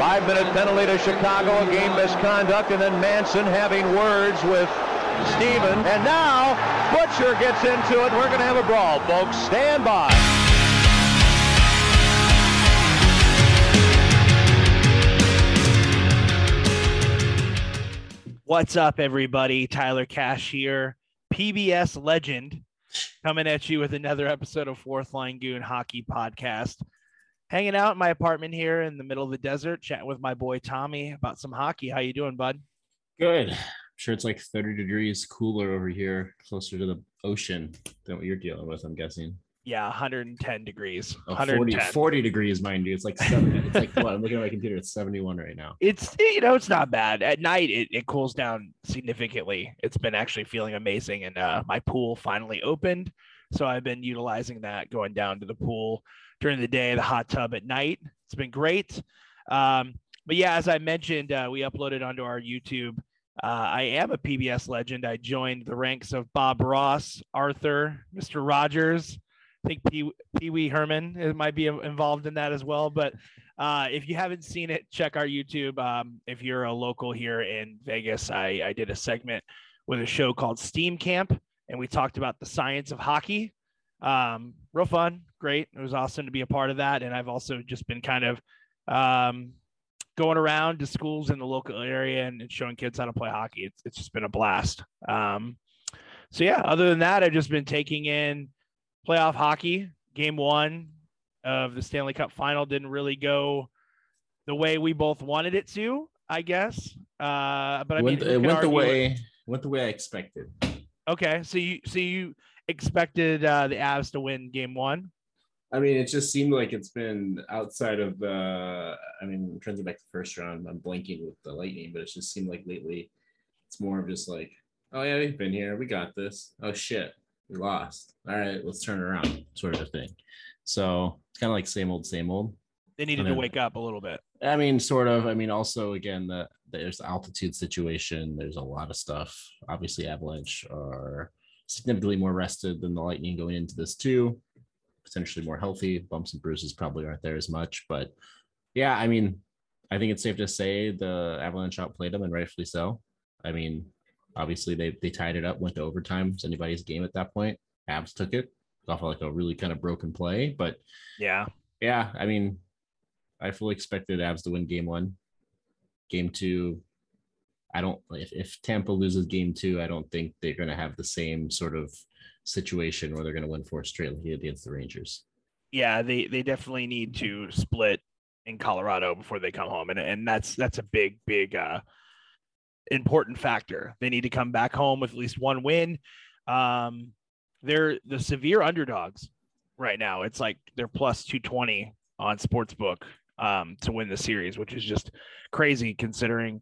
Five minute penalty to Chicago, a game misconduct, and then Manson having words with Steven. And now Butcher gets into it. We're going to have a brawl, folks. Stand by. What's up, everybody? Tyler Cash here, PBS legend, coming at you with another episode of Fourth Line Goon Hockey Podcast. Hanging out in my apartment here in the middle of the desert, chatting with my boy Tommy about some hockey. How you doing, bud? Good. I'm sure it's like 30 degrees cooler over here, closer to the ocean than what you're dealing with, I'm guessing. Yeah, 110 degrees. Oh, 40, 110. 40 degrees, mind you. It's like seven. it's like what? I'm looking at my computer. It's 71 right now. It's you know it's not bad. At night it, it cools down significantly. It's been actually feeling amazing, and uh, my pool finally opened, so I've been utilizing that, going down to the pool during the day, the hot tub at night. It's been great. Um, but yeah, as I mentioned, uh, we uploaded onto our YouTube. Uh, I am a PBS legend. I joined the ranks of Bob Ross, Arthur, Mr. Rogers. I think Pee Wee Herman uh, might be involved in that as well. But uh, if you haven't seen it, check our YouTube. Um, if you're a local here in Vegas, I, I did a segment with a show called Steam Camp, and we talked about the science of hockey. Um, real fun, great. It was awesome to be a part of that. And I've also just been kind of um, going around to schools in the local area and, and showing kids how to play hockey. It's, it's just been a blast. Um, so, yeah, other than that, I've just been taking in playoff hockey. Game one of the Stanley Cup final didn't really go the way we both wanted it to, I guess. Uh, but I went, mean, it went the way went the way I expected. Okay, so you so you expected uh, the Avs to win game one. I mean, it just seemed like it's been outside of the. I mean, I'm trying to back to the first round. I'm blanking with the Lightning, but it just seemed like lately, it's more of just like, oh yeah, we've been here, we got this. Oh shit, we lost. All right, let's turn it around, sort of thing. So it's kind of like same old, same old. They needed to wake up a little bit. I mean, sort of. I mean, also again, the there's the altitude situation. There's a lot of stuff. Obviously, Avalanche are significantly more rested than the Lightning going into this too. Potentially more healthy. Bumps and bruises probably aren't there as much, but yeah, I mean, I think it's safe to say the Avalanche outplayed them and rightfully so. I mean, obviously they they tied it up, went to overtime. It's anybody's game at that point. Avs took it off of like a really kind of broken play, but Yeah, yeah, I mean, I fully expected Avs to win game one. Game two, I don't if, if Tampa loses game two, I don't think they're gonna have the same sort of situation where they're gonna win four straight against the Rangers. yeah, they they definitely need to split in Colorado before they come home, and and that's that's a big big uh, important factor. They need to come back home with at least one win. Um, they're the severe underdogs right now. It's like they're plus two twenty on sportsbook um, to win the series, which is just crazy considering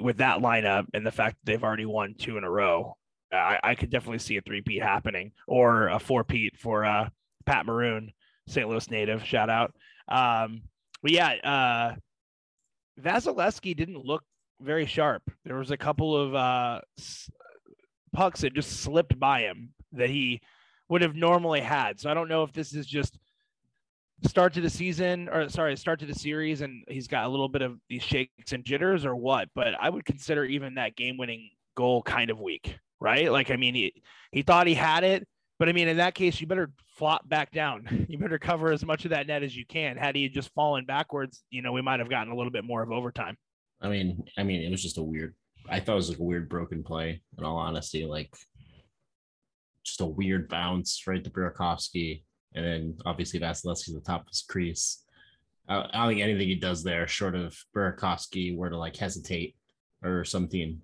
with that lineup and the fact that they've already won two in a row. I, I could definitely see a three-peat happening or a four-peat for uh, Pat Maroon, St. Louis native. Shout out. Um, but yeah, uh, Vasilevsky didn't look very sharp. There was a couple of uh, pucks that just slipped by him that he would have normally had. So I don't know if this is just start to the season or sorry, start to the series and he's got a little bit of these shakes and jitters or what. But I would consider even that game-winning goal kind of weak, right? Like I mean, he he thought he had it, but I mean, in that case, you better flop back down. You better cover as much of that net as you can. Had he just fallen backwards, you know, we might have gotten a little bit more of overtime. I mean, I mean, it was just a weird. I thought it was like a weird broken play. In all honesty, like just a weird bounce right to Burakovsky, and then obviously Vasilevsky's the top of his crease. I, I don't think anything he does there, short of Burakovsky, were to like hesitate or something.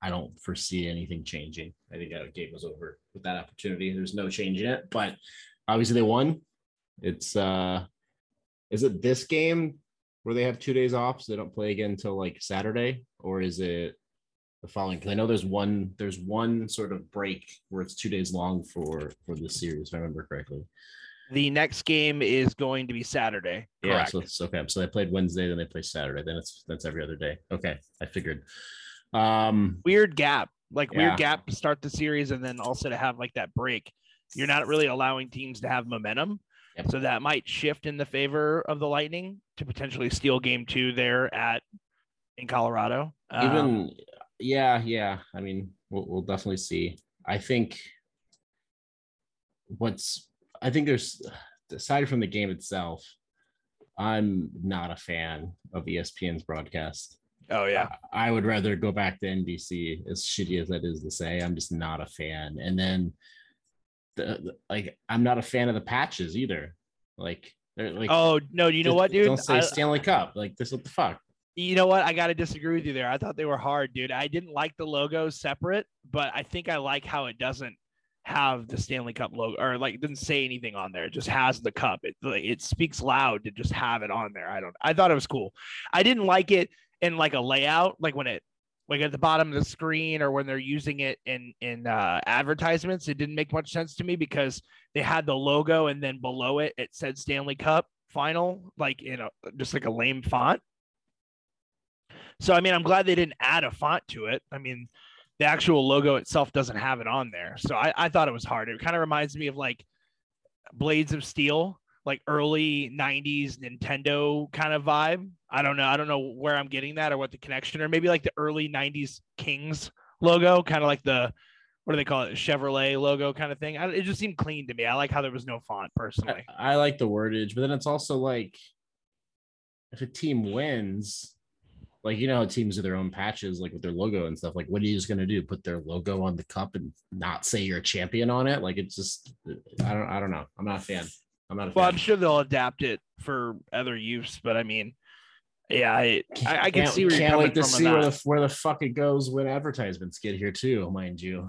I don't foresee anything changing. I think that game was over with that opportunity. There's no change in it, but obviously they won. It's uh is it this game where they have two days off so they don't play again until like Saturday, or is it the following? Because I know there's one there's one sort of break where it's two days long for for this series, if I remember correctly. The next game is going to be Saturday. Yeah, Correct. so it's okay. So they played Wednesday, then they play Saturday. Then it's that's every other day. Okay, I figured. Um, weird gap, like Yeah. weird gap to start the series, and then also to have like that break. You're not really allowing teams to have momentum. Yep. So that might shift in the favor of the Lightning to potentially steal game two there at in Colorado. Um, Even yeah, yeah. I mean, we'll, we'll definitely see. I think what's I think there's aside from the game itself, I'm not a fan of ESPN's broadcast. oh yeah. I would rather go back to NBC, as shitty as that is to say. I'm just not a fan. And then, the, the- like, I'm not a fan of the patches either. Like, they're like, Oh no, you know what, dude? Don't say I- Stanley Cup. Like, this what the fuck? You know what? I got to disagree with you there. I thought they were hard, dude. I didn't like the logo separate, but I think I like how it doesn't have the Stanley Cup logo or like doesn't say anything on there. It just has the cup. It like, it speaks loud to just have it on there. I don't. I thought it was cool. I didn't like it in like a layout, like when it like at the bottom of the screen or when they're using it in in uh, advertisements. It didn't make much sense to me because they had the logo and then below it it said Stanley Cup final, like in a just like a lame font. So I mean, I'm glad they didn't add a font to it. I mean, the actual logo itself doesn't have it on there. So I, I thought it was hard. It kind of reminds me of like Blades of Steel, like early 90s Nintendo kind of vibe. I don't know. I don't know where I'm getting that or what the connection or maybe like the early 90s Kings logo, kind of like the what do they call it? Chevrolet logo kind of thing. I, it just seemed clean to me. I like how there was no font personally. I, I like the wordage, but then it's also like, if a team wins, like you know how teams do their own patches, like with their logo and stuff. Like, what are you just gonna do? Put their logo on the cup and not say you're a champion on it? Like, it's just, I don't, I don't know. I'm not a fan. I'm not a Well, fan. I'm sure they'll adapt it for other use, but I mean, yeah, I I, I can Can't- see where can't wait to see where the where the fuck it goes when advertisements get here too, mind you.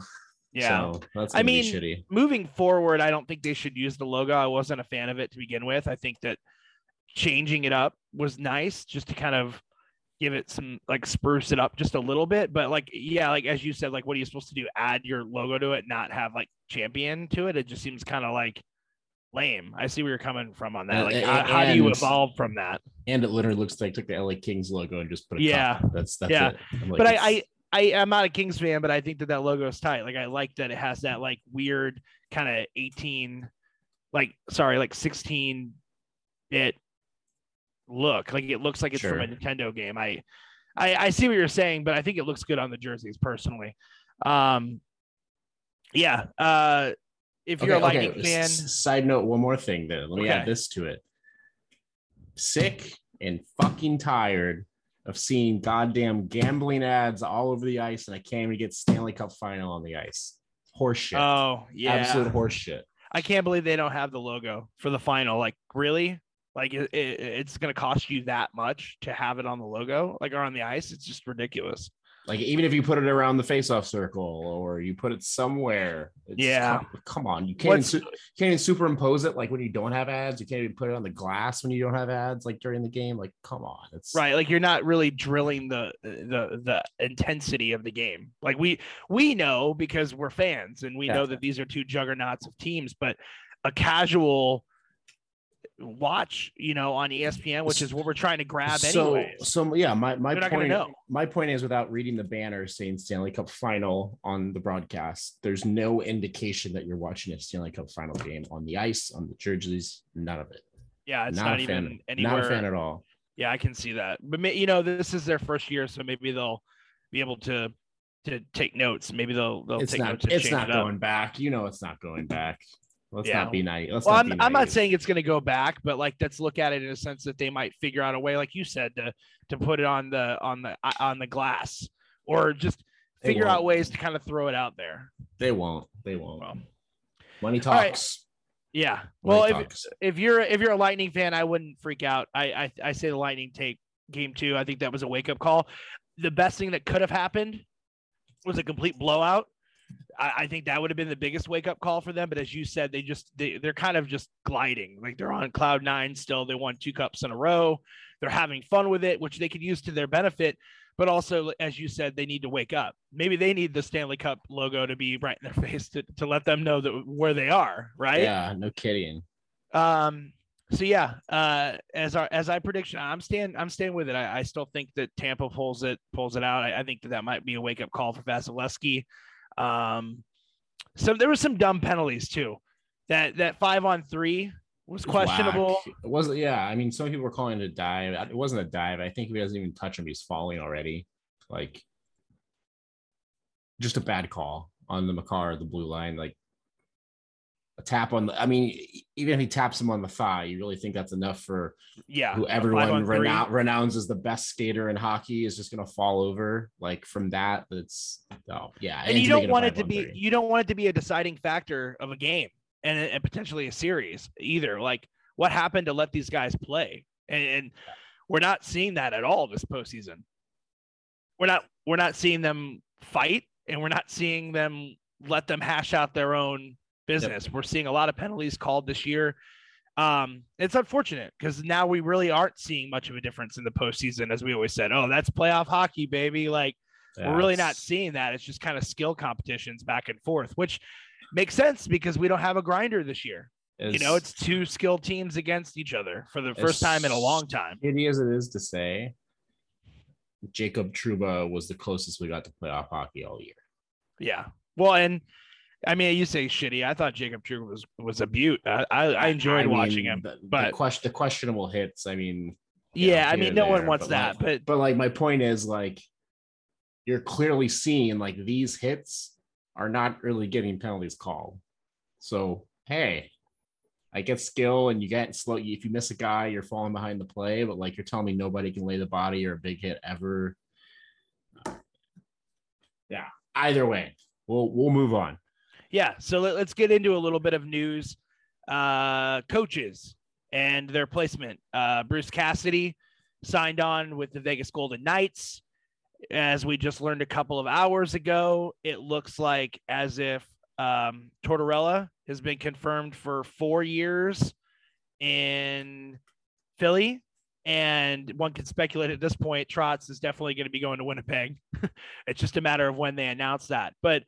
Yeah. so that's I mean, shitty. moving forward, I don't think they should use the logo. I wasn't a fan of it to begin with. I think that changing it up was nice just to kind of give it some like spruce it up just a little bit. But like, yeah, like as you said, like what are you supposed to do? Add your logo to it, not have like champion to it. It just seems kind of like lame. I see where you're coming from on that. Like, a- how, how do you evolve from that? And it literally looks like took the LA Kings logo and just put a Yeah. cup. That's that's Yeah. it. Like, but I, it's- I I am not a Kings fan, but I think that that logo is tight. Like I like that it has that like weird kind of 18, like sorry, like 16 bit look. Like it looks like it's from a Nintendo game. I, I I see what you're saying, but I think it looks good on the jerseys personally. Um, yeah. Uh, if you're a Lightning okay, fan, Side note, one more thing then. Let me add this to it. Sick and fucking tired of seeing goddamn gambling ads all over the ice, and I can't even get Stanley Cup final on the ice. Horseshit. oh yeah, Absolute horseshit. I can't believe they don't have the logo for the final. Like, really? Like, it, it, it's going to cost you that much to have it on the logo, like, or on the ice. It's just ridiculous. Like even if you put it around the face-off circle or you put it somewhere, it's, Yeah. Come, come on, you can't su- can't even superimpose it like when you don't have ads. You can't even put it on the glass when you don't have ads, like during the game. Like, come on, it's right? Like, you're not really drilling the the the intensity of the game. Like, we we know because we're fans and we Yeah. know that these are two juggernauts of teams, but a casual watch, you know, on ESPN, which is what we're trying to grab so, anyways. So yeah, my my point my point is without reading the banner saying Stanley Cup final on the broadcast, there's no indication that you're watching a Stanley Cup final game on the ice, on the jerseys, none of it. yeah, it's not, not, a even fan, anywhere. not a fan at all. Yeah, I can see that. But you know, this is their first year, so maybe they'll be able to to take notes. Maybe they'll they'll It's take not notes it's not it going back. You know it's not going back. Let's Yeah. not be naive. Let's Well, not I'm, be I'm not saying it's going to go back, but like let's look at it in a sense that they might figure out a way, like you said, to to put it on the on the uh, on the glass, or just They figure out won't. ways to kind of throw it out there. they won't. They won't. Well, Money All right. talks. yeah. Money Well, if, if you're if you're a Lightning fan, I wouldn't freak out. I I, I say the Lightning take game two. I think that was a wake up call. The best thing that could have happened was a complete blowout. I, I think that would have been the biggest wake up call for them. But as you said, they just they they're kind of just gliding. Like they're on cloud nine still. They won two cups in a row. They're having fun with it, which they could use to their benefit. But also, as you said, they need to wake up. Maybe they need the Stanley Cup logo to be right in their face to, to let them know that where they are, right? Yeah, no kidding. Um. So yeah, uh, as our as I prediction, I'm staying I'm staying with it. I, I still think that Tampa pulls it pulls it out. I, I think that that might be a wake up call for Vasilevsky. Um, so there were some dumb penalties too. That that five on three was was whack. questionable. It wasn't. Yeah, I mean, some people were calling it a dive. It wasn't a dive. I think if he doesn't even touch him, he's falling already. Like, just a bad call on the Makar, the blue line. Like a tap on the. I mean, even if he taps him on the thigh, you really think that's enough for Yeah, who everyone on three. renou- renounces as the best skater in hockey is just going to fall over. Like from that, that's oh yeah. and you don't want it to be 5-1-3. you don't want it to be a deciding factor of a game and, and potentially a series either like what happened to let these guys play and, and we're not seeing that at all this postseason we're not we're not seeing them fight and we're not seeing them let them hash out their own business we're seeing a lot of penalties called this year um it's unfortunate because now we really aren't seeing much of a difference in the postseason as we always said oh that's playoff hockey baby like Yeah, we're really not seeing that. It's just kind of skill competitions back and forth, which makes sense because we don't have a grinder this year. You know, it's two skilled teams against each other for the first time in a long time. shitty as it is to say, Jacob Trouba was the closest we got to playoff hockey all year. Yeah. Well, and I mean, you say shitty. I thought Jacob Trouba was was a beaut. I I, I enjoyed I mean, watching him. The, the, but- question, the questionable hits. I mean, Yeah, know, I mean, no one wants but that, like- but but like my point is like you're clearly seeing like these hits are not really getting penalties called. So hey, I get skill and you get slow. If you miss a guy, you're falling behind the play. But like you're telling me nobody can lay the body or a big hit ever. Uh, yeah. Either way, we'll we'll move on. Yeah. So let, us get into a little bit of news. Uh, coaches and their placement. Uh, Bruce Cassidy signed on with the Vegas Golden Knights. As we just learned a couple of hours ago, it looks like as if um, Tortorella has been confirmed for four years in Philly. And one can speculate at this point, Trotz is definitely going to be going to Winnipeg. it's just a matter of when they announce that. But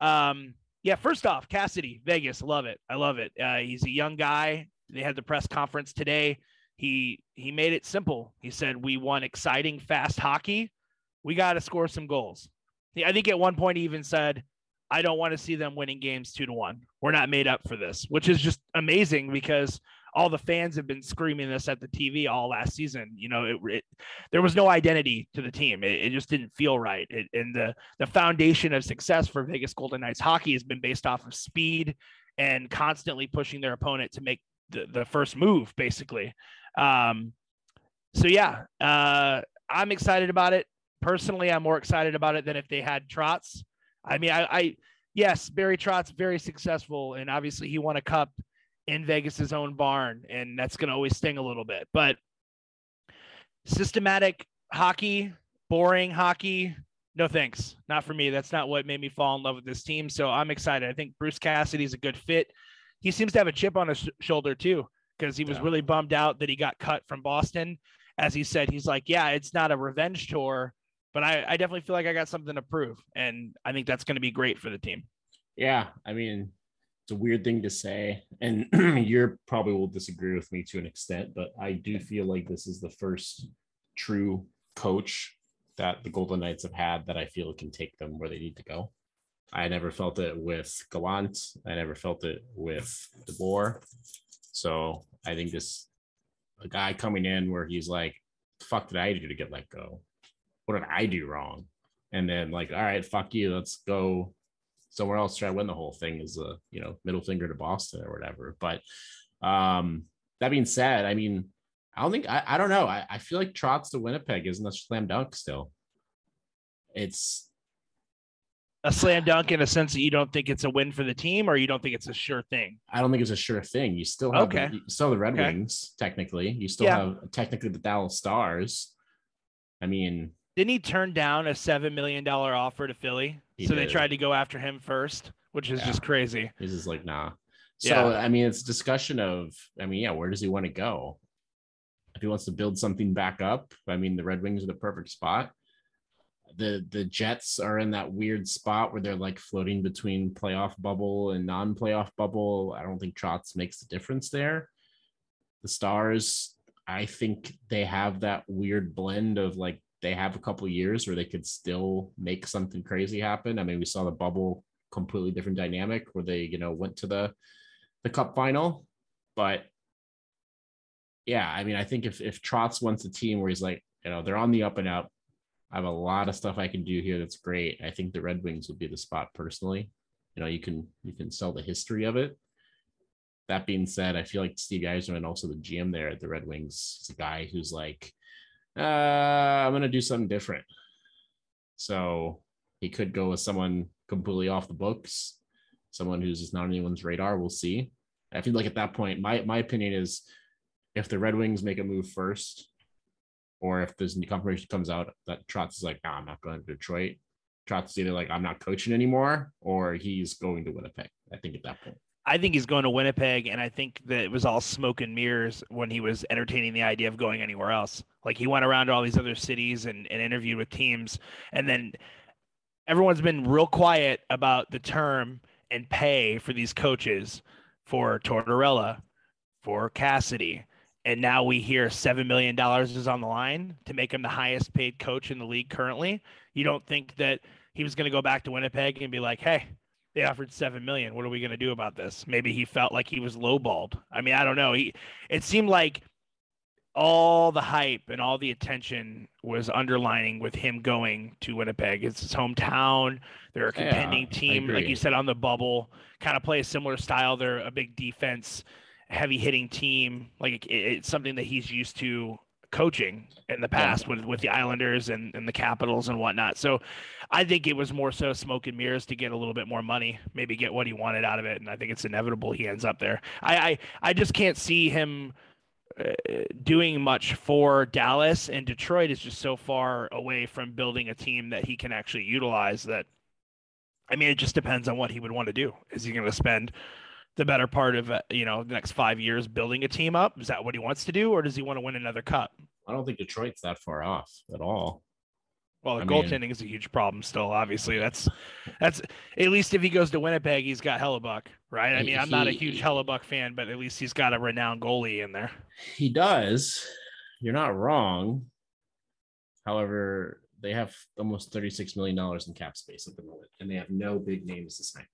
um, yeah, first off, Cassidy, Vegas, love it. I love it. Uh, he's a young guy. They had the press conference today. He he made it simple. He said, "We want exciting, fast hockey. We got to score some goals." I think at one point he even said, "I don't want to see them winning games two to one. We're not made up for this," which is just amazing because all the fans have been screaming this at the TV all last season. You know, it, it there was no identity to the team. It, it just didn't feel right. It, and the the foundation of success for Vegas Golden Knights hockey has been based off of speed and constantly pushing their opponent to make the, the first move, basically. Um, so yeah, uh, I'm excited about it. Personally, I'm more excited about it than if they had Trotz. I mean, I, I yes, Barry Trotz very successful, and obviously he won a cup in Vegas's own barn, and that's going to always sting a little bit. But systematic hockey, boring hockey, no thanks. Not for me. That's not what made me fall in love with this team. So I'm excited. I think Bruce Cassidy's a good fit. He seems to have a chip on his sh- shoulder too, because he was Yeah. really bummed out that he got cut from Boston. As he said, he's like, yeah, it's not a revenge tour, but I, I definitely feel like I got something to prove. And I think that's going to be great for the team. Yeah, I mean, it's a weird thing to say, and you're probably will disagree with me to an extent, but I do feel like this is the first true coach that the Golden Knights have had that I feel can take them where they need to go. I never felt it with Gallant. I never felt it with DeBoer. So I think this a guy coming in where he's like, "Fuck did I do to get let go? What did I do wrong?" And then like, "All right, fuck you. Let's go somewhere else try to win the whole thing is a you know middle finger to Boston or whatever. But um that being said, I mean, I don't think I, I don't know. I, I feel like Trotz to Winnipeg isn't a slam dunk still. It's A slam dunk in a sense that you don't think it's a win for the team, or you don't think it's a sure thing. I don't think it's a sure thing. You still have Okay. you still the Red Okay. Wings, technically. You still Yeah. have technically the Dallas Stars. I mean, Didn't he turn down a seven million dollar offer to Philly? He so they tried to go after him first, which is Yeah. just crazy. He's just like, nah. So Yeah. I mean, it's a discussion of, I mean, yeah, where does he want to go? If he wants to build something back up, I mean, the Red Wings are the perfect spot. The the Jets are in that weird spot where they're like floating between playoff bubble and non-playoff bubble. I don't think Trotz makes the difference there. The Stars, I think they have that weird blend of like they have a couple years where they could still make something crazy happen. I mean, we saw the bubble completely different dynamic where they, you know, went to the the cup final. But yeah, I mean, I think if if Trotz wants a team where he's like, you know, they're on the up and up. I have a lot of stuff I can do here that's great. I think the Red Wings would be the spot personally. You know, you can you can sell the history of it. That being said, I feel like Steve Yzerman, also the GM there at the Red Wings, is a guy who's like, uh, I'm gonna do something different. So he could go with someone completely off the books, someone who's just not on anyone's radar. We'll see. I feel like at that point, my my opinion is if the Red Wings make a move first, or if this confirmation comes out that Trotz is like, nah, I'm not going to Detroit. Trotz is either like, I'm not coaching anymore, or he's going to Winnipeg. I think at that point. I think he's going to Winnipeg, and I think that it was all smoke and mirrors when he was entertaining the idea of going anywhere else. Like he went around to all these other cities and, and interviewed with teams, and then everyone's been real quiet about the term and pay for these coaches for Tortorella, for Cassidy, and now we hear seven million dollars is on the line to make him the highest paid coach in the league currently. You don't think that he was going to go back to Winnipeg and be like, "Hey, they offered seven million. What are we going to do about this?" Maybe he felt like he was lowballed. I mean, I don't know. He it seemed like all the hype and all the attention was underlining with him going to Winnipeg. It's his hometown. They're a contending yeah, team, like you said on the bubble. Kind of play a similar style. They're a big defense heavy hitting team. Like it, it's something that he's used to coaching in the past yeah. with, with the Islanders and, and the Capitals and whatnot. So I think it was more so smoke and mirrors to get a little bit more money, maybe get what he wanted out of it. And I think it's inevitable he ends up there. I, I, I just can't see him uh, doing much for Dallas and Detroit is just so far away from building a team that he can actually utilize that. I mean, it just depends on what he would want to do. Is he going to spend the better part of uh, you know the next five years building a team up? Is that what he wants to do, or does he want to win another cup? I don't think Detroit's that far off at all. Well, the I goaltending mean, is a huge problem still. Obviously, that's that's at least if he goes to Winnipeg, he's got Hellebuyck, right? I mean, I'm not a huge Hellebuyck fan, but at least he's got a renowned goalie in there. He does. You're not wrong. However, they have almost 36 million dollars in cap space at the moment, and they have no big names to sign.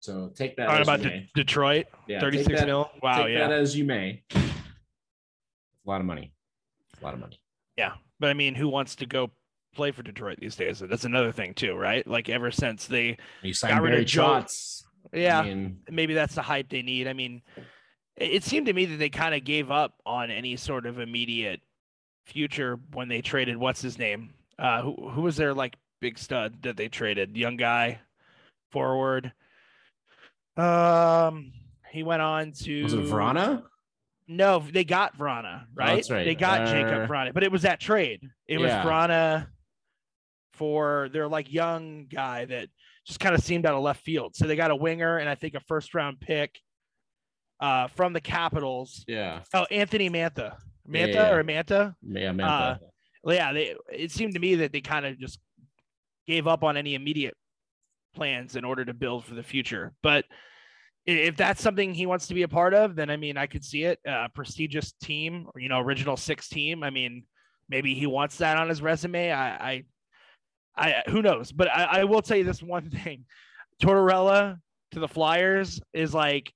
So take that. Talking about De- Detroit, yeah, 36 that, mil. Wow, take yeah. that as you may. a lot of money. a lot of money. Yeah, but I mean, who wants to go play for Detroit these days? That's another thing too, right? Like ever since they you got rid of shots. Yeah, I mean, maybe that's the hype they need. I mean, it seemed to me that they kind of gave up on any sort of immediate future when they traded what's his name? Uh, who who was their like big stud that they traded? Young guy, forward. Um, he went on to was it Vrana? No, they got Vrana, right? Oh, right. They got uh, Jacob Vrana, but it was that trade. It yeah. was Vrana for their like young guy that just kind of seemed out of left field. So they got a winger and I think a first round pick uh, from the Capitals. Yeah. Oh, Anthony Mantha. Mantha yeah, yeah, or Manta? Yeah, Mantha. Uh, yeah, they, it seemed to me that they kind of just gave up on any immediate plans in order to build for the future. But if that's something he wants to be a part of, then I mean, I could see it. Uh, prestigious team, you know, original six team. I mean, maybe he wants that on his resume. I, I, I who knows? But I, I will tell you this one thing: Tortorella to the Flyers is like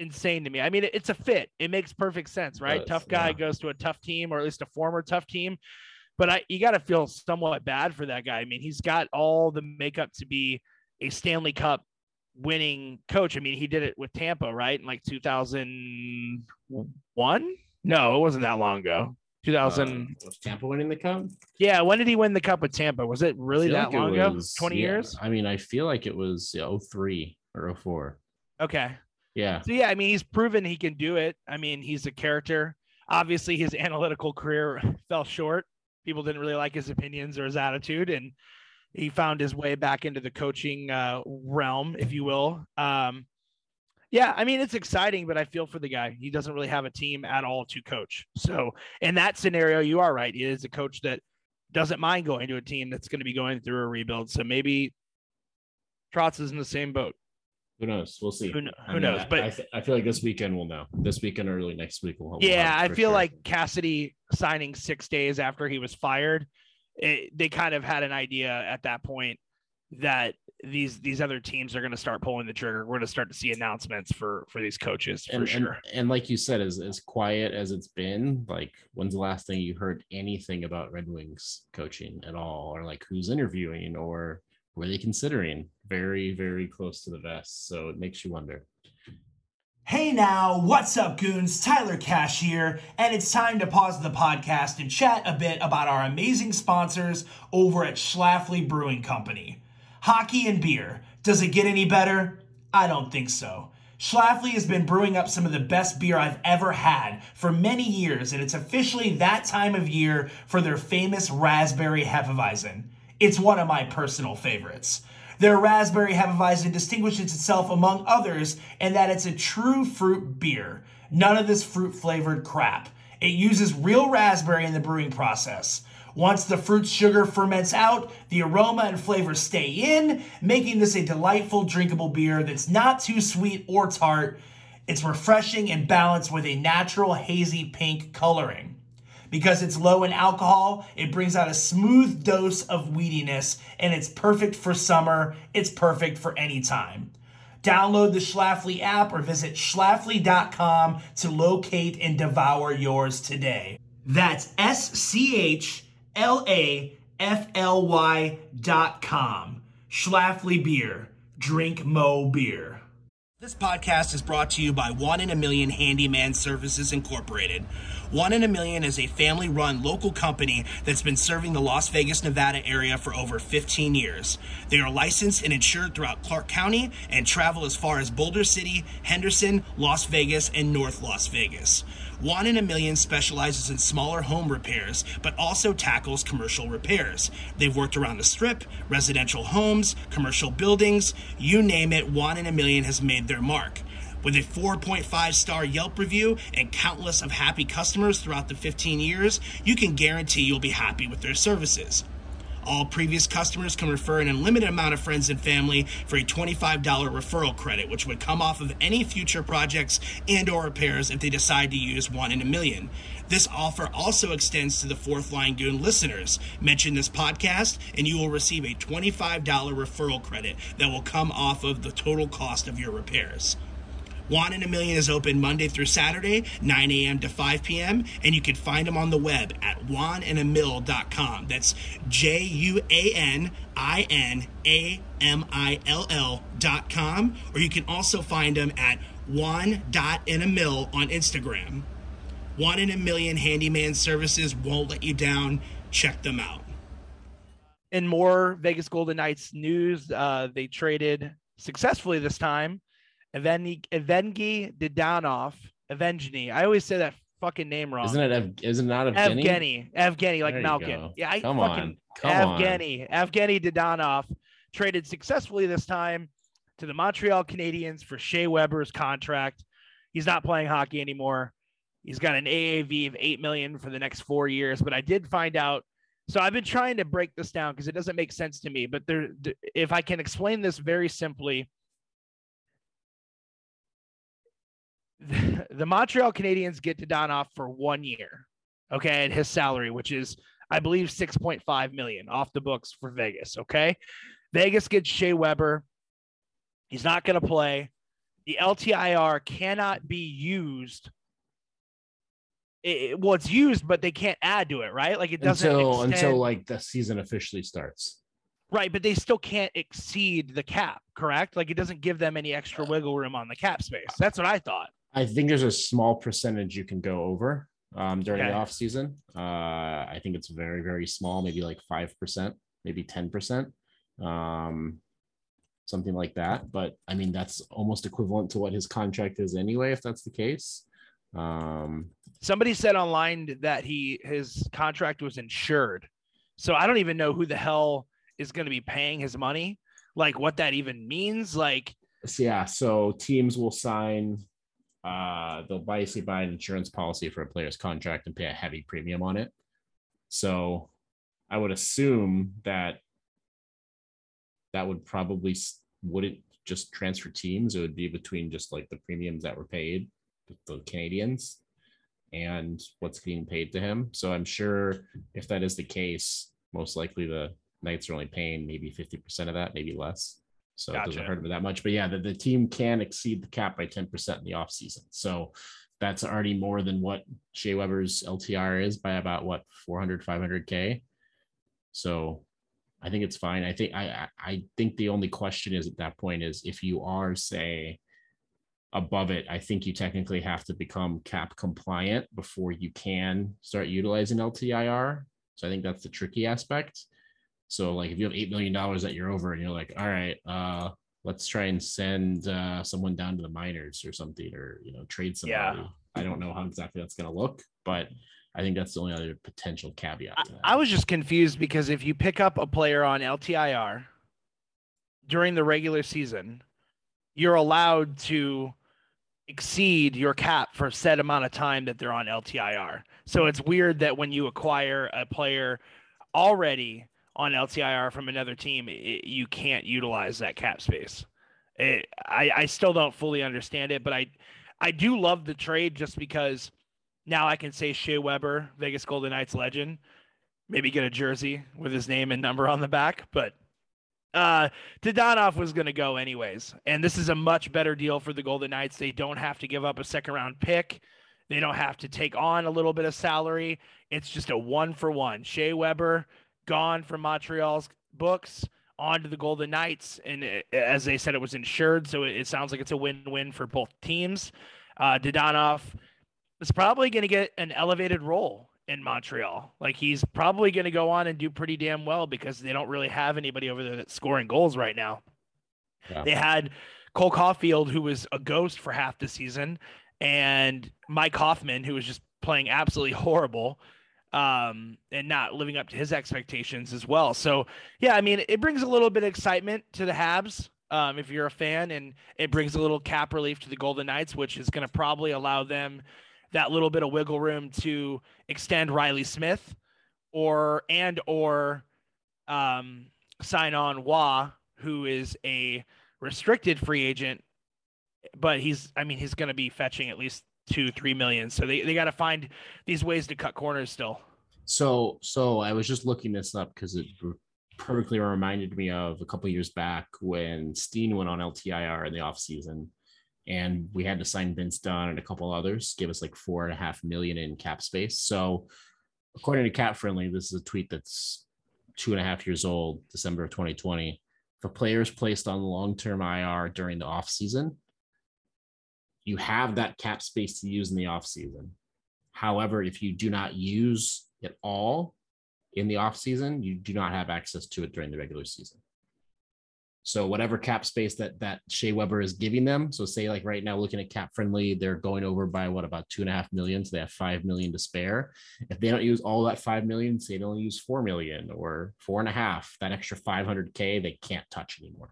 insane to me. I mean, it's a fit. It makes perfect sense, right? tough guy yeah. goes to a tough team, or at least a former tough team. But I, you got to feel somewhat bad for that guy. I mean, he's got all the makeup to be a Stanley Cup winning coach. I mean, he did it with Tampa, right? In like 2001? No, it wasn't that long ago. 2000 uh, was Tampa winning the cup? Yeah, when did he win the cup with Tampa? Was it really that like long ago? 20 yeah, years? I mean, I feel like it was yeah, 03 or 04. Okay. Yeah. So yeah, I mean, he's proven he can do it. I mean, he's a character. Obviously, his analytical career fell short. People didn't really like his opinions or his attitude and he found his way back into the coaching uh, realm, if you will. Um, yeah, I mean it's exciting, but I feel for the guy. He doesn't really have a team at all to coach. So in that scenario, you are right. He is a coach that doesn't mind going to a team that's going to be going through a rebuild. So maybe Trotz is in the same boat. Who knows? We'll see. Who, who knows? but I, th- I, feel like this weekend we'll know. This weekend, or early next week, we'll. we'll yeah, I feel sure. like Cassidy signing six days after he was fired it, they kind of had an idea at that point that these these other teams are going to start pulling the trigger. We're going to start to see announcements for for these coaches for and, sure. And, and like you said, as as quiet as it's been, like when's the last thing you heard anything about Red Wings coaching at all, or like who's interviewing, or were they considering? Very very close to the vest, so it makes you wonder. Hey now, what's up, goons? Tyler Cash here, and it's time to pause the podcast and chat a bit about our amazing sponsors over at Schlafly Brewing Company. Hockey and beer. Does it get any better? I don't think so. Schlafly has been brewing up some of the best beer I've ever had for many years, and it's officially that time of year for their famous Raspberry Hefeweizen. It's one of my personal favorites. Their raspberry Hefeweizen distinguishes itself among others in that it's a true fruit beer. None of this fruit flavored crap. It uses real raspberry in the brewing process. Once the fruit sugar ferments out, the aroma and flavor stay in, making this a delightful drinkable beer that's not too sweet or tart. It's refreshing and balanced with a natural hazy pink coloring. Because it's low in alcohol, it brings out a smooth dose of weediness, and it's perfect for summer. It's perfect for any time. Download the Schlafly app or visit schlafly.com to locate and devour yours today. That's S C H L A F L Y dot com. Schlafly Beer. Drink Mo Beer. This podcast is brought to you by One in a Million Handyman Services Incorporated. One in a Million is a family run local company that's been serving the Las Vegas, Nevada area for over 15 years. They are licensed and insured throughout Clark County and travel as far as Boulder City, Henderson, Las Vegas, and North Las Vegas. One in a Million specializes in smaller home repairs, but also tackles commercial repairs. They've worked around the strip, residential homes, commercial buildings, you name it, One in a Million has made their mark. With a 4.5 star Yelp review and countless of happy customers throughout the 15 years, you can guarantee you'll be happy with their services. All previous customers can refer an unlimited amount of friends and family for a $25 referral credit, which would come off of any future projects and or repairs if they decide to use one in a million. This offer also extends to the Fourth Line Goon listeners. Mention this podcast and you will receive a $25 referral credit that will come off of the total cost of your repairs. Juan in a Million is open Monday through Saturday, 9 a.m. to 5 p.m., and you can find them on the web at juaninamill.com. That's J U A N I N A M I L L.com, or you can also find them at juan.inamill on Instagram. One in a Million Handyman Services won't let you down. Check them out. In more Vegas Golden Knights news, uh, they traded successfully this time Evgeny Evgeny Dadonov, Evgeny. I always say that fucking name wrong. Isn't it? Ev- isn't it not Evgeny? Evgeny, Evgeny, like Malkin. go. Yeah, I Come fucking on. Come on. Evgeny, Evgeny Dadonov traded successfully this time to the Montreal Canadiens for Shea Weber's contract. He's not playing hockey anymore. He's got an AAV of eight million for the next four years. But I did find out. So I've been trying to break this down because it doesn't make sense to me. But there, if I can explain this very simply, the, Montreal Canadiens get Dadonov for one year, okay, at his salary, which is I believe 6.5 million off the books for Vegas. Okay. Vegas gets Shea Weber. He's not going to play. The LTIR cannot be used. It, well, it's used, but they can't add to it, right? Like it doesn't until extend- until like the season officially starts. right, but they still can't exceed the cap, correct? Like it doesn't give them any extra wiggle room on the cap space. That's what I thought. I think there's a small percentage you can go over um, during Okay. the off season. Uh, I think it's very very small, maybe like five percent, maybe ten percent, um, something like that. But I mean that's almost equivalent to what his contract is anyway, if that's the case. Um, somebody said online that he his contract was insured so i don't even know who the hell is going to be paying his money like what that even means like yeah, so teams will sign. Uh, they'll basically buy an insurance policy for a player's contract and pay a heavy premium on it. So, I would assume that that would probably wouldn't just transfer teams. It would be between just like the premiums that were paid the Canadiens and what's being paid to him. So I'm sure if that is the case, most likely the Knights are only paying maybe 50% of that, maybe less. So it Gotcha. doesn't hurt them that much. But yeah, the, the team can exceed the cap by 10% in the offseason. So that's already more than what Shea Weber's LTR is by about what 400, 500K. So I think it's fine. I think I I I think the only question is at that point is if you are say above it, I think you technically have to become cap compliant before you can start utilizing LTIR. So I think that's the tricky aspect. So like if you have eight million dollars that you're over and you're like, all right, uh, let's try and send uh, someone down to the minors or something, or you know, trade somebody. Yeah. I don't know how exactly that's gonna look, but I think that's the only other potential caveat. To. I was just confused because if you pick up a player on LTIR during the regular season, you're allowed to exceed your cap for a set amount of time that they're on LTIR. So it's weird that when you acquire a player already on LTIR from another team, it, you can't utilize that cap space. It, I, I still don't fully understand it, but I I do love the trade just because now I can say Shea Weber, Vegas Golden Knights legend, maybe get a jersey with his name and number on the back. But uh, Dadonov was going to go anyways. And this is a much better deal for the Golden Knights. They don't have to give up a second round pick. They don't have to take on a little bit of salary. It's just a one for one. Shea Weber gone from Montreal's books onto the Golden Knights. And it, as they said, it was insured. So it, it sounds like it's a win win for both teams. Uh, Dadonov is probably going to get an elevated role in Montreal. Like he's probably going to go on and do pretty damn well because they don't really have anybody over there that's scoring goals right now. Yeah. They had Cole Caufield, who was a ghost for half the season, and Mike Hoffman, who was just playing absolutely horrible um, and not living up to his expectations as well. So, yeah, I mean, it brings a little bit of excitement to the Habs um, if you're a fan, and it brings a little cap relief to the Golden Knights, which is going to probably allow them that little bit of wiggle room to extend Riley Smith or and or um, sign on Wah, who is a restricted free agent, but he's I mean he's going to be fetching at least two three million. So they they got to find these ways to cut corners still. So, so I was just looking this up because it perfectly reminded me of a couple years back when Steen went on LTIR in the offseason and we had to sign Vince Dunn and a couple others, give us like four and a half million in cap space. So, according to Cap Friendly, this is a tweet that's two and a half years old, December of 2020. If a player is placed on long term IR during the offseason, you have that cap space to use in the offseason. However, if you do not use it all in the offseason, you do not have access to it during the regular season. So whatever cap space that that Shea Weber is giving them. So say like right now, looking at cap friendly, they're going over by what about two and a half million. So they have five million to spare. If they don't use all that five million, say they only use four million or four and a half, that extra 500k they can't touch anymore.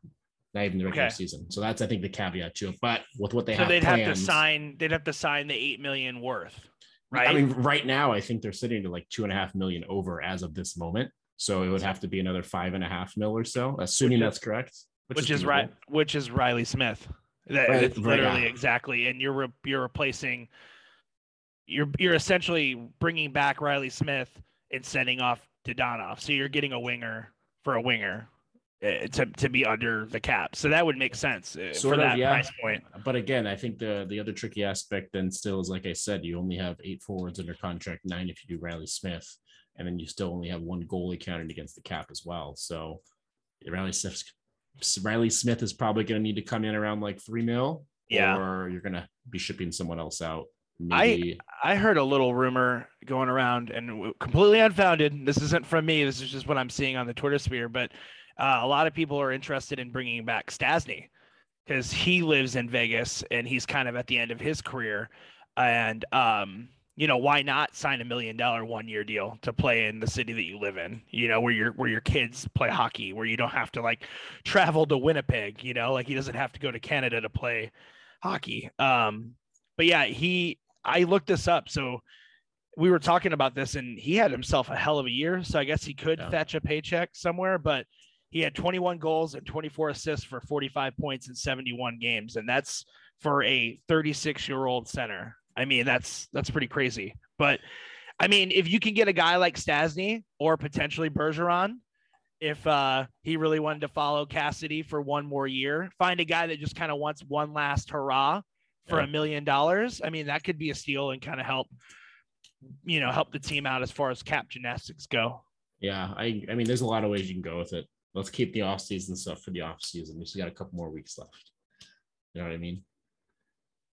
Not even the regular Okay. season. So that's I think the caveat to it. But with what they so have, they'd have to sign they'd have to sign the eight million worth, right? I mean, right now, I think they're sitting to like two and a half million over as of this moment. So it would have to be another five and a half mil or so, assuming Which is- that's correct. which, is, right, which is Riley Smith. That, Right, that's literally yeah. exactly, and you're re- you're replacing. You're you're essentially bringing back Riley Smith and sending off Dadonov, so you're getting a winger for a winger to to be under the cap. So that would make sense uh, Sort for of, that yeah. price point. But again, I think the the other tricky aspect then still is like I said, you only have eight forwards under contract, nine if you do Riley Smith, and then you still only have one goalie counted against the cap as well. So Riley Smith, Riley Smith is probably going to need to come in around like three mil, Yeah. or you're going to be shipping someone else out. I- Maybe I heard a little rumor going around and completely unfounded. This isn't from me. This is just what I'm seeing on the Twitter sphere. But uh, a lot of people are interested in bringing back Stastny because he lives in Vegas and he's kind of at the end of his career. And, um, you know, why not sign a million dollar one year deal to play in the city that you live in, you know, where your where your kids play hockey, where you don't have to like travel to Winnipeg, you know, like he doesn't have to go to Canada to play hockey. Um, but yeah, he I looked this up. So we were talking about this and he had himself a hell of a year. So I guess he could Yeah. fetch a paycheck somewhere, but he had 21 goals and 24 assists for 45 points in 71 games. And that's for a 36 year old center. I mean, that's, that's pretty crazy. But I mean, if you can get a guy like Stastny or potentially Bergeron, if uh, he really wanted to follow Cassidy for one more year. Find a guy that just kind of wants one last hurrah for a million dollars. I mean, that could be a steal and kind of help, you know, help the team out as far as cap gymnastics go. Yeah, I I mean, there's a lot of ways you can go with it. Let's keep the offseason stuff for the offseason. We still got a couple more weeks left. You know what I mean?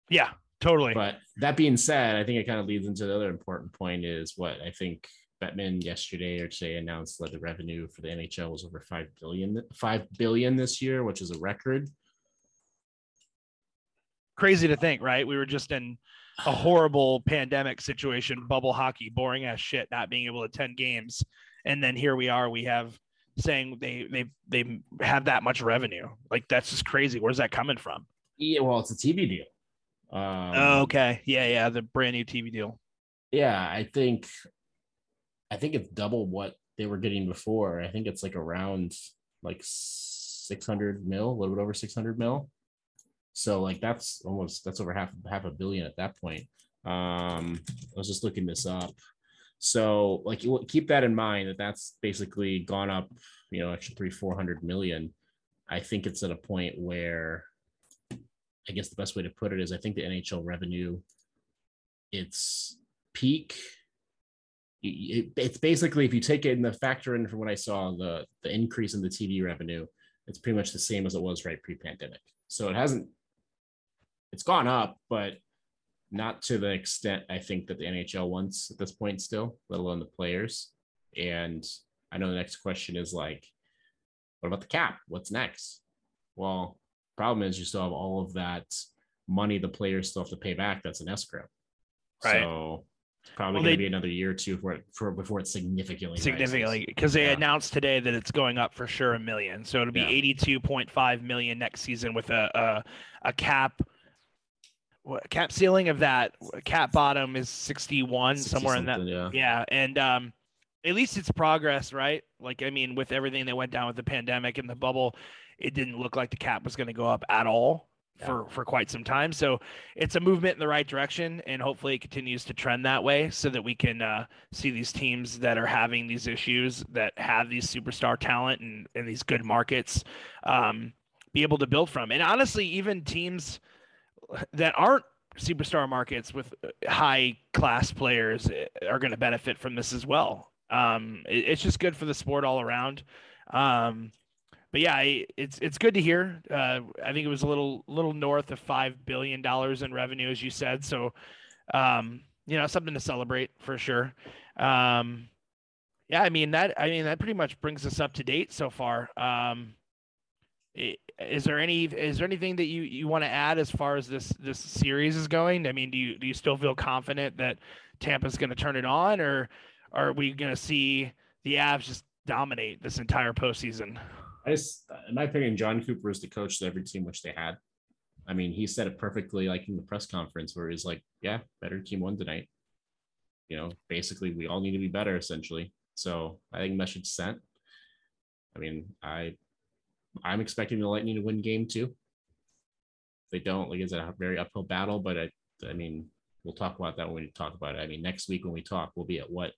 Yeah, totally. But that being said, I think it kind of leads into the other important point is what I think Bettman yesterday or today announced that the revenue for the NHL was over five billion, five billion this year, which is a record. Crazy to think, right? We were just in a horrible pandemic situation, bubble hockey, boring ass shit, not being able to attend games, and then here we are. We have saying they they they have that much revenue. Like that's just crazy. Where's that coming from? Yeah, well, it's a TV deal. Um, Oh, okay. Yeah, yeah. The brand new TV deal. yeah, I think, I think it's double what they were getting before. I think it's like around like six hundred mil, a little bit over six hundred mil. So like that's almost that's over half half a billion at that point. Um, I was just looking this up. So like keep that in mind that that's basically gone up, you know, extra three four hundred million. I think it's at a point where, I guess the best way to put it is I think the NHL revenue, its peak. it- it's basically if you take it in the factor in from what I saw the the increase in the TV revenue, it's pretty much the same as it was right pre-pandemic. So it hasn't it's gone up, but not to the extent I think that the NHL wants at this point still, let alone the players. And I know the next question is like, what about the cap? What's next? Well, problem is you still have all of that money the players still have to pay back that's an escrow. Right. So it's probably Well, going to be another year or two for it for before it significantly significantly because they Yeah. announced today that it's going up for sure a million. So it'll be Yeah. 82.5 million next season with a a, a cap cap ceiling of that cap bottom is 61 somewhere in that yeah. yeah and um at least it's progress right like i mean with everything that went down with the pandemic and the bubble it didn't look like the cap was going to go up at all Yeah. for for quite some time so it's a movement in the right direction and hopefully it continues to trend that way so that we can uh, see these teams that are having these issues that have these superstar talent and, and these good markets um, be able to build from and honestly even teams that aren't superstar markets with uh, high class players eh, are going to benefit from this as well. Um, it- it's just good for the sport all around. Um, but yeah, I- it's it's good to hear. Uh, I think it was a little little north of five billion dollars in revenue, as you said. So, um, you know, something to celebrate for sure. Um, yeah, I mean that. I mean that pretty much brings us up to date so far. Um, is there any is there anything that you you want to add as far as this this series is going? I mean, do you do you still feel confident that Tampa's going to turn it on, or are we going to see the Avs just dominate this entire postseason? I just, in my opinion, Jon Cooper is the coach to every team which they had. I mean, he said it perfectly, like in the press conference, where he's like, "Yeah, better team won tonight." You know, basically, we all need to be better, essentially. So I think message sent. I mean, I, I'm expecting the Lightning to win game two. If they don't, like, it's a very uphill battle, but I, I mean, we'll talk about that when we talk about it. I mean, next week when we talk, we'll be at what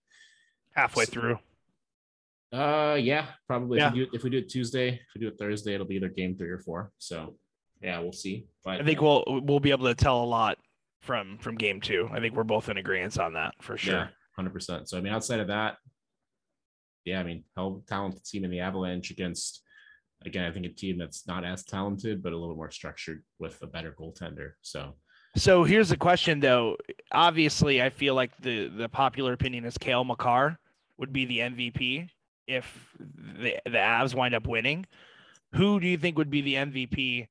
Halfway through. uh, yeah, probably. Yeah. If we do it, if we do it Tuesday, if we do it Thursday, it'll be either game three or four. So, yeah, we'll see. But I think we'll we'll be able to tell a lot from from game two. I think we're both in agreement on that for sure. yeah, hundred percent. So, I mean, outside of that, yeah, I mean, hell, talented team in the Avalanche against, again, I think a team that's not as talented but a little more structured with a better goaltender. So, So here's the question though. Obviously, I feel like the the popular opinion is Cale Makar would be the MVP if the the Avs wind up winning. Who do you think would be the MVP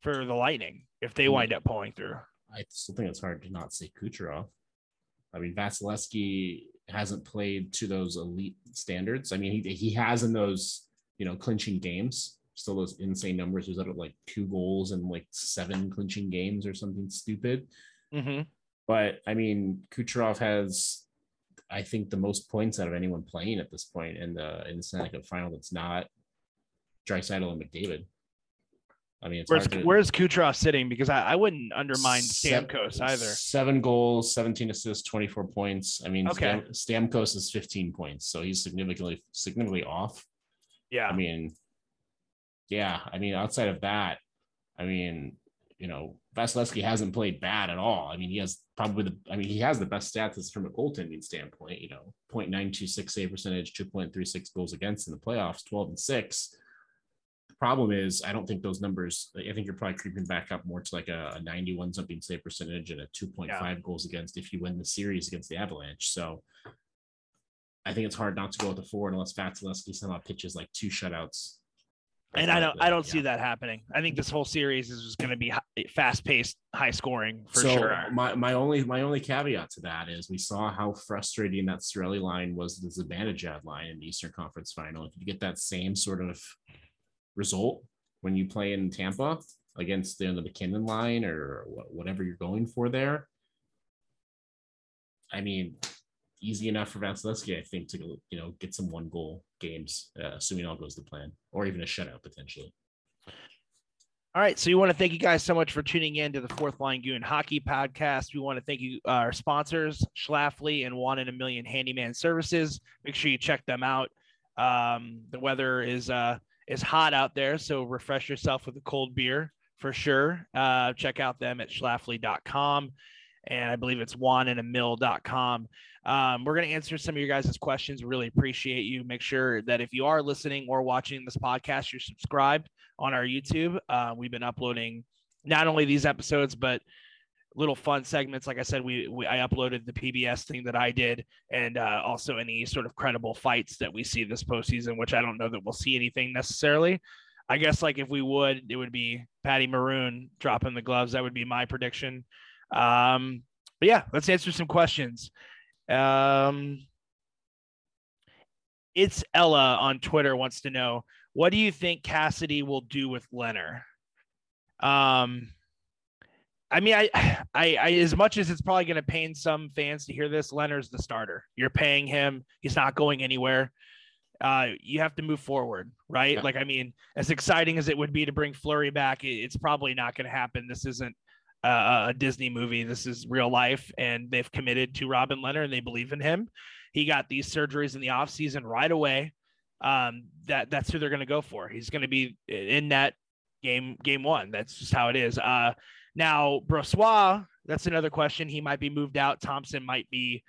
for the Lightning if they Hmm. wind up pulling through? I still think it's hard to not say Kucherov. I mean, Vasilevskiy hasn't played to those elite standards. I mean, he, he has in those, you know, clinching games, still those insane numbers. He's at like two goals and like seven clinching games or something stupid. Mm-hmm. But I mean, Kucherov has, I think, the most points out of anyone playing at this point in the in the Stanley Cup final. That's not Draisaitl and McDavid. I mean, it's Where's to- Where's Kucherov sitting? Because I, I wouldn't undermine Sev- Stamkos either. Seven goals, 17 assists, 24 points. I mean, Okay. Stam- Stamkos is 15 points, so he's significantly significantly off. Yeah. I mean, yeah, I mean, outside of that, I mean, you know, Vasilevskiy hasn't played bad at all. I mean, he has probably the, I mean, he has the best stats from a goaltending standpoint, you know, 0.926 save percentage, 2.36 goals against in the playoffs, 12 and six. The problem is, I don't think those numbers, I think you're probably creeping back up more to like a, a 91 something save percentage and a 2.5 Yeah. goals against if you win the series against the Avalanche. So I think it's hard not to go with the four unless Vasilevskiy somehow pitches like two shutouts. and I don't I don't see that happening. I think this whole series is just going to be fast paced, high scoring for so sure. my, my only my only caveat to that is we saw how frustrating that Sorelli line was the Zibanejad line in the Eastern Conference Final. If you get that same sort of result when you play in Tampa against the, the MacKinnon line or whatever you're going for there, I mean, easy enough for Vasilevskiy, I think, to you know get some one goal games, uh, assuming all goes to plan, or even a shutout potentially. All right. So we want to thank you guys so much for tuning in to the Fourth Line Goon Hockey Podcast. We want to thank you, our sponsors, Schlafly and One in a Million Handyman Services. Make sure you check them out. Um, the weather is uh, is hot out there, so refresh yourself with a cold beer for sure. Uh, check out them at schlafly.com. And I believe it's juaninamill.com. Um, we're going to answer some of your guys' questions. We really appreciate you. Make sure that if you are listening or watching this podcast, you're subscribed on our YouTube. Uh, we've been uploading not only these episodes, but little fun segments. Like I said, we, we I uploaded the PBS thing that I did, and uh, also any sort of credible fights that we see this postseason, which I don't know that we'll see anything necessarily. I guess like if we would, it would be Patty Maroon dropping the gloves. That would be my prediction. Um, but yeah, let's answer some questions. Um, it's Ella on Twitter wants to know what do you think Cassidy will do with Lehner? Um, I mean, I, I, I, as much as it's probably going to pain some fans to hear this, Lehner's the starter. You're paying him. He's not going anywhere. Uh, you have to move forward, right? Yeah. Like, I mean, as exciting as it would be to bring Fleury back, it- it's probably not going to happen. This isn't a Disney movie. This is real life, and they've committed to Robin Lehner and they believe in him. He got these surgeries in the offseason right away. Um, that that's who they're going to go for. He's going to be in that game game one. That's just how it is. Uh, now Brossoit, that's another question. He might be moved out. Thompson might be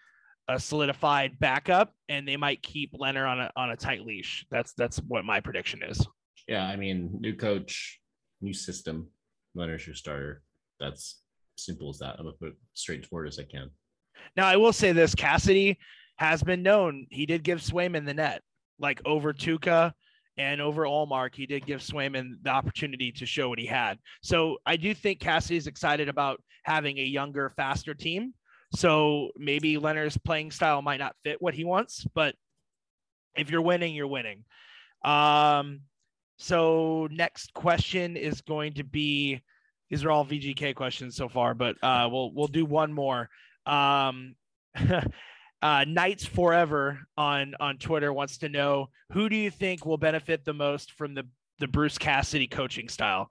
a solidified backup, and they might keep Lehner on a on a tight leash. That's that's what my prediction is. Yeah, I mean, new coach, new system. Leonard's your starter. That's simple as that. I'm gonna put it straight forward as I can. Now I will say this: Cassidy has been known. He did give Swayman the net, like over Tuukka and over Ullmark. He did give Swayman the opportunity to show what he had. So I do think Cassidy's excited about having a younger, faster team. So maybe Lehner's playing style might not fit what he wants, but if you're winning, you're winning. Um, so next question is going to be these are all VGK questions so far, but uh, we'll we'll do one more. Um, uh, Knights Forever on on Twitter wants to know who do you think will benefit the most from the the Bruce Cassidy coaching style.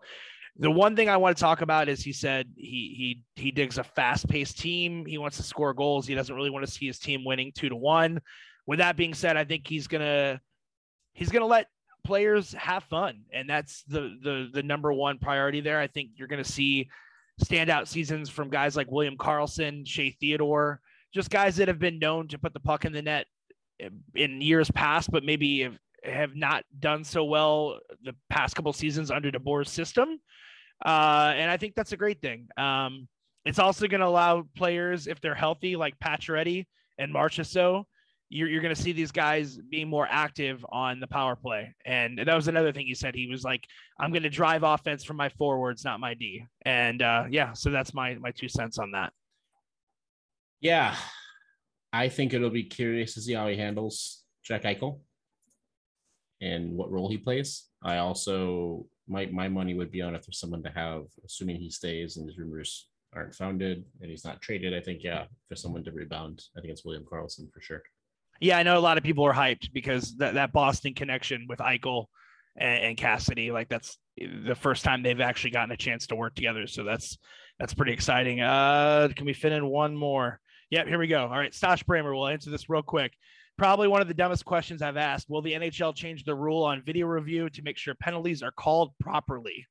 The one thing I want to talk about is he said he he he digs a fast paced team. He wants to score goals. He doesn't really want to see his team winning two to one. With that being said, I think he's gonna he's gonna let players have fun, and that's the the the number one priority there. I think you're gonna see standout seasons from guys like William Karlsson, Shea Theodore, just guys that have been known to put the puck in the net in years past, but maybe have, have not done so well the past couple seasons under DeBoer's system. Uh, and I think that's a great thing. Um, it's also going to allow players, if they're healthy, like Pacioretty and Marchessault, you're, you're going to see these guys being more active on the power play. And that was another thing he said. He was like, I'm going to drive offense from my forwards, not my D. And uh, yeah, so that's my, my two cents on that. Yeah, I think it'll be curious to see how he handles Jack Eichel and what role he plays. I also my my money would be on if there's someone to have, assuming he stays and his rumors aren't founded and he's not traded. I think yeah, for someone to rebound, I think it's William Karlsson for sure. Yeah, I know a lot of people are hyped because that, that Boston connection with Eichel and, and Cassidy, like that's the first time they've actually gotten a chance to work together. So that's that's pretty exciting. Uh, can we fit in one more? Yep, here we go. All right, Stosh Bramer we'll answer this real quick. Probably one of the dumbest questions I've asked. Will the NHL change the rule on video review to make sure penalties are called properly?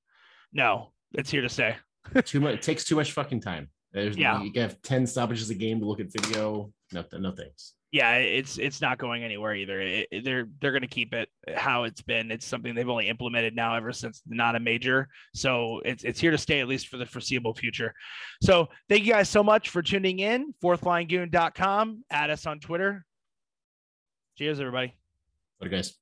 No, it's here to stay. too much it takes too much fucking time. There's Yeah. you have 10 stoppages a game to look at video. No, no thanks. Yeah, it's it's not going anywhere either. It, they're they're going to keep it how it's been. It's something they've only implemented now ever since not a major. So it's it's here to stay at least for the foreseeable future. So thank you guys so much for tuning in. Fourthlinegoon.com. Add us on Twitter. Cheers, everybody. But guys.